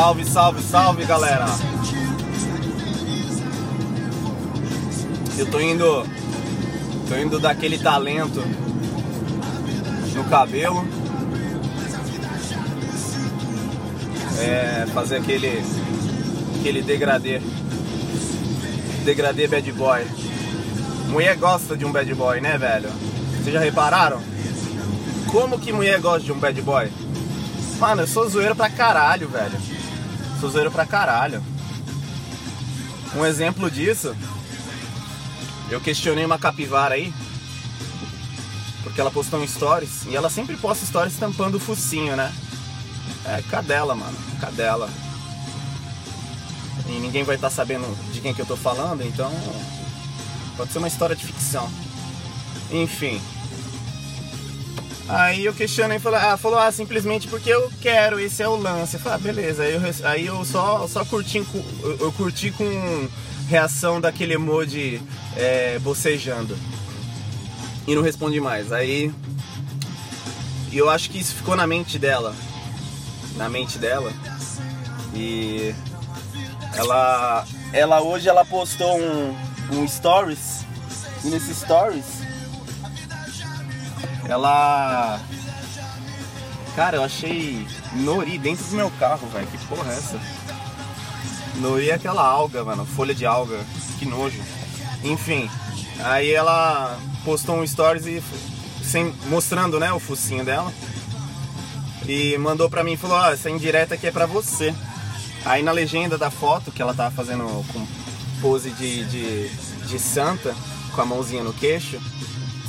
Salve, salve, salve, galera. Eu tô indo tô indo daquele talento no cabelo. É, fazer aquele aquele degradê. Degradê bad boy. Mulher gosta de um bad boy, né, velho? Vocês já repararam? Como que mulher gosta de um bad boy? Mano, eu sou zoeiro pra caralho, velho. Sou zoeiro pra caralho. Um exemplo disso, eu questionei uma capivara aí, porque ela postou um stories, e ela sempre posta stories tampando o focinho, né? É, cadela, mano, cadela. E ninguém vai estar tá sabendo de quem que eu tô falando, então pode ser uma história de ficção. Enfim, Aí eu questionei falou, ah, falou, ah, simplesmente porque eu quero, esse é o lance. Eu falei, ah, beleza. Aí eu, aí eu só, só curti, eu curti com reação daquele emoji é, bocejando. E não respondi mais. Aí eu acho que isso ficou na mente dela. Na mente dela. E ela, ela hoje ela postou um, um stories. E nesse stories ela. Cara, eu achei nori dentro do meu carro, velho. Que porra é essa? Nori é aquela alga, mano. Folha de alga. Que nojo. Enfim, aí ela postou um stories e sem, mostrando, né, o focinho dela. E mandou pra mim e falou, ó, oh, essa indireta aqui é pra você. Aí na legenda da foto que ela tava fazendo com pose de, de, de santa, com a mãozinha no queixo,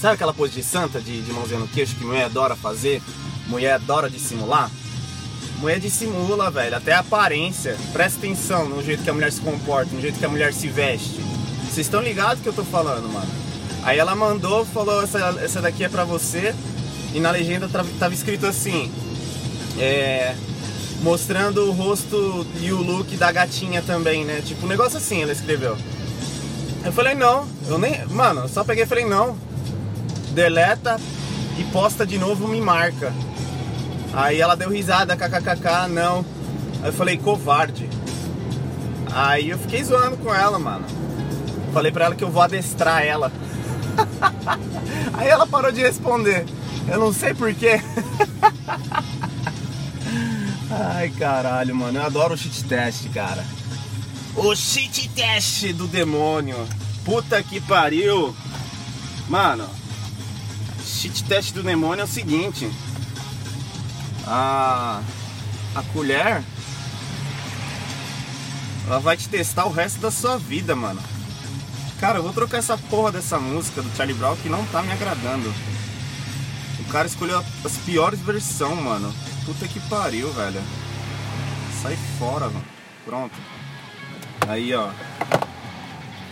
Sabe aquela pose de santa, de, de mãozinha no queixo, que mulher adora fazer? Mulher adora dissimular? Mulher dissimula, velho, até a aparência. Presta atenção no jeito que a mulher se comporta, no jeito que a mulher se veste. Vocês estão ligados que eu tô falando, mano? Aí ela mandou, falou, essa, essa daqui é pra você. E na legenda tava escrito assim, é, mostrando o rosto e o look da gatinha também, né? Tipo, um negócio assim ela escreveu. Eu falei, não, eu nem. Mano, só peguei e falei, não, deleta e posta de novo, me marca. Aí ela deu risada, kkkk, não. Aí eu falei, covarde. Aí eu fiquei zoando com ela, mano. Falei pra ela que eu vou adestrar ela. Aí ela parou de responder. Eu não sei porquê. Ai, caralho, mano. Eu adoro o cheat test, cara. O cheat test do demônio. Puta que pariu. Mano, cheat test do demônio é o seguinte: a, a colher ela vai te testar o resto da sua vida, mano. Cara, eu vou trocar essa porra dessa música do Charlie Brown que não tá me agradando. O cara escolheu as piores versões, mano. Puta que pariu, velho. Sai fora, mano. Pronto. Aí, ó.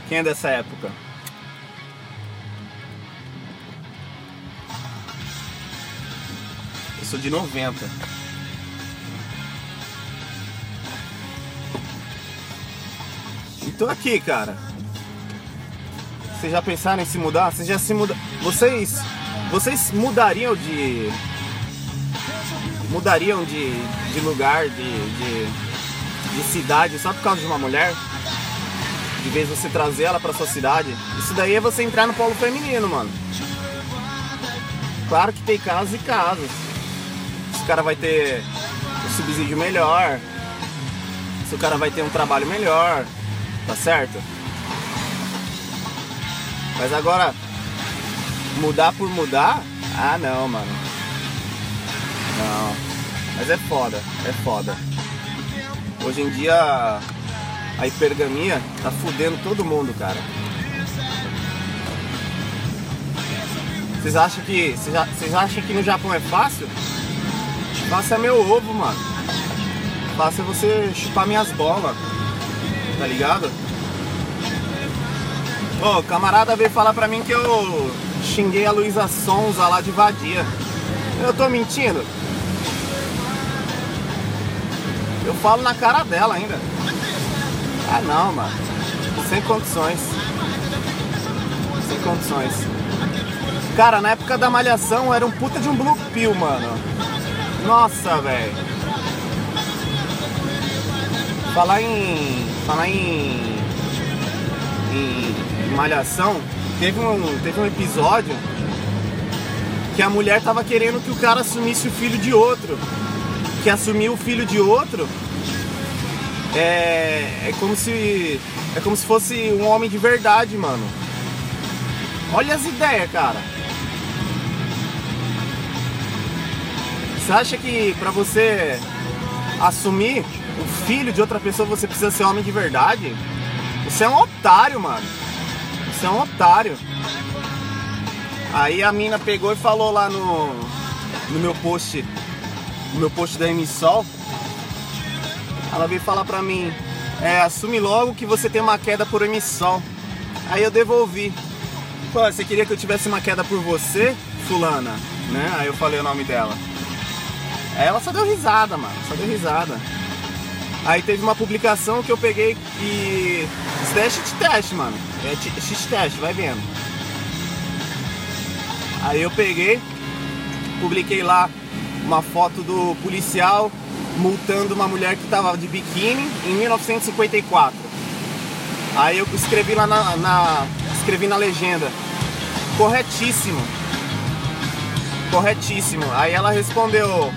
Quem é dessa época? Sou de 90. E tô aqui, cara. Vocês já pensaram em se mudar? Vocês já se mudam? Vocês, vocês mudariam de mudariam de, de lugar, de, de, de cidade só por causa de uma mulher? De vez você trazer ela pra sua cidade? Isso daí é você entrar no polo feminino, mano. Claro que tem casos e casos cara vai ter um subsídio melhor, se o cara vai ter um trabalho melhor, tá certo? Mas agora, mudar por mudar? Ah não, mano. Não. Mas é foda, é foda. Hoje em dia a hipergamia tá fudendo todo mundo, cara. Vocês acham que. Vocês acham que no Japão é fácil? Faça é meu ovo, mano. Faça é você chupar minhas bolas. Tá ligado? Ô, camarada veio falar pra mim que eu xinguei a Luísa Sonza lá de vadia. Eu tô mentindo? Eu falo na cara dela ainda. Ah não, mano. Sem condições. Sem condições. Cara, na época da malhação era um puta de um blue pill, mano. Nossa, velho. Falar em. Falar em. Em, malhação, teve um, teve um episódio que a mulher tava querendo que o cara assumisse o filho de outro. Que assumiu o filho de outro é, é como se. É como se fosse um homem de verdade, mano. Olha as ideias, cara. Você acha que pra você assumir o filho de outra pessoa você precisa ser homem de verdade? Você é um otário, mano. Você é um otário. Aí a mina pegou e falou lá no, no meu post, no meu post da Emissol, ela veio falar pra mim, é, assume logo que você tem uma queda por emissão. Aí eu devolvi. Pô, você queria que eu tivesse uma queda por você, fulana? Né? Aí eu falei o nome dela. Aí ela só deu risada, mano. Só deu risada. Aí teve uma publicação que eu peguei e. Isso daí é cheat mano. É cheat test, vai vendo. Aí eu peguei, publiquei lá uma foto do policial multando uma mulher que estava de biquíni em 1954. Aí eu escrevi lá na, na, escrevi na legenda, corretíssimo, corretíssimo. Aí ela respondeu,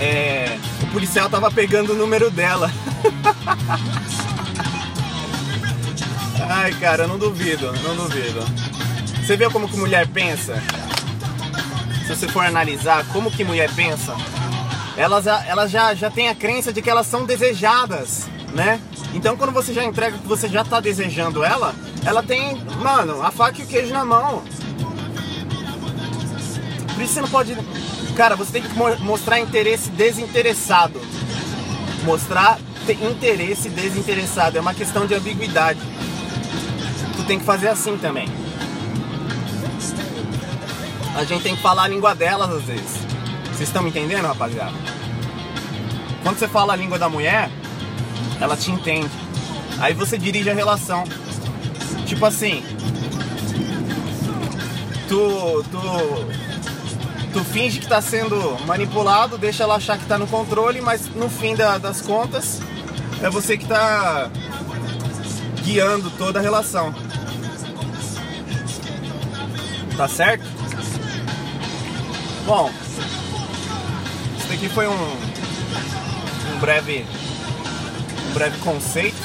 é, o policial tava pegando o número dela. Ai, cara, não duvido, não duvido. Você vê como que mulher pensa? Se você for analisar como que mulher pensa, elas, elas já, já têm a crença de que elas são desejadas, né? Então quando você já entrega que você já tá desejando ela, ela tem, mano, a faca e o queijo na mão. Por isso você não pode. Cara, você tem que mostrar interesse desinteressado. Mostrar interesse desinteressado. É uma questão de ambiguidade. Tu tem que fazer assim também. A gente tem que falar a língua delas às vezes. Vocês estão me entendendo, rapaziada? Quando você fala a língua da mulher, ela te entende. Aí você dirige a relação. Tipo assim, tu, tu, tu finge que tá sendo manipulado, deixa ela achar que tá no controle, mas no fim da, das contas é você que tá guiando toda a relação. Tá certo? Bom, isso daqui foi um, um breve um breve conceito.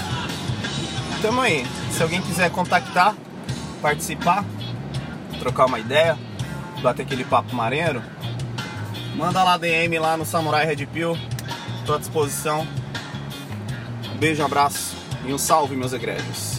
Tamo aí. Se alguém quiser contactar, participar, trocar uma ideia, bater aquele papo marinheiro, manda lá DM lá no Samurai Red Pill. Tô à disposição. Um beijo, um abraço e um salve, meus egrégios.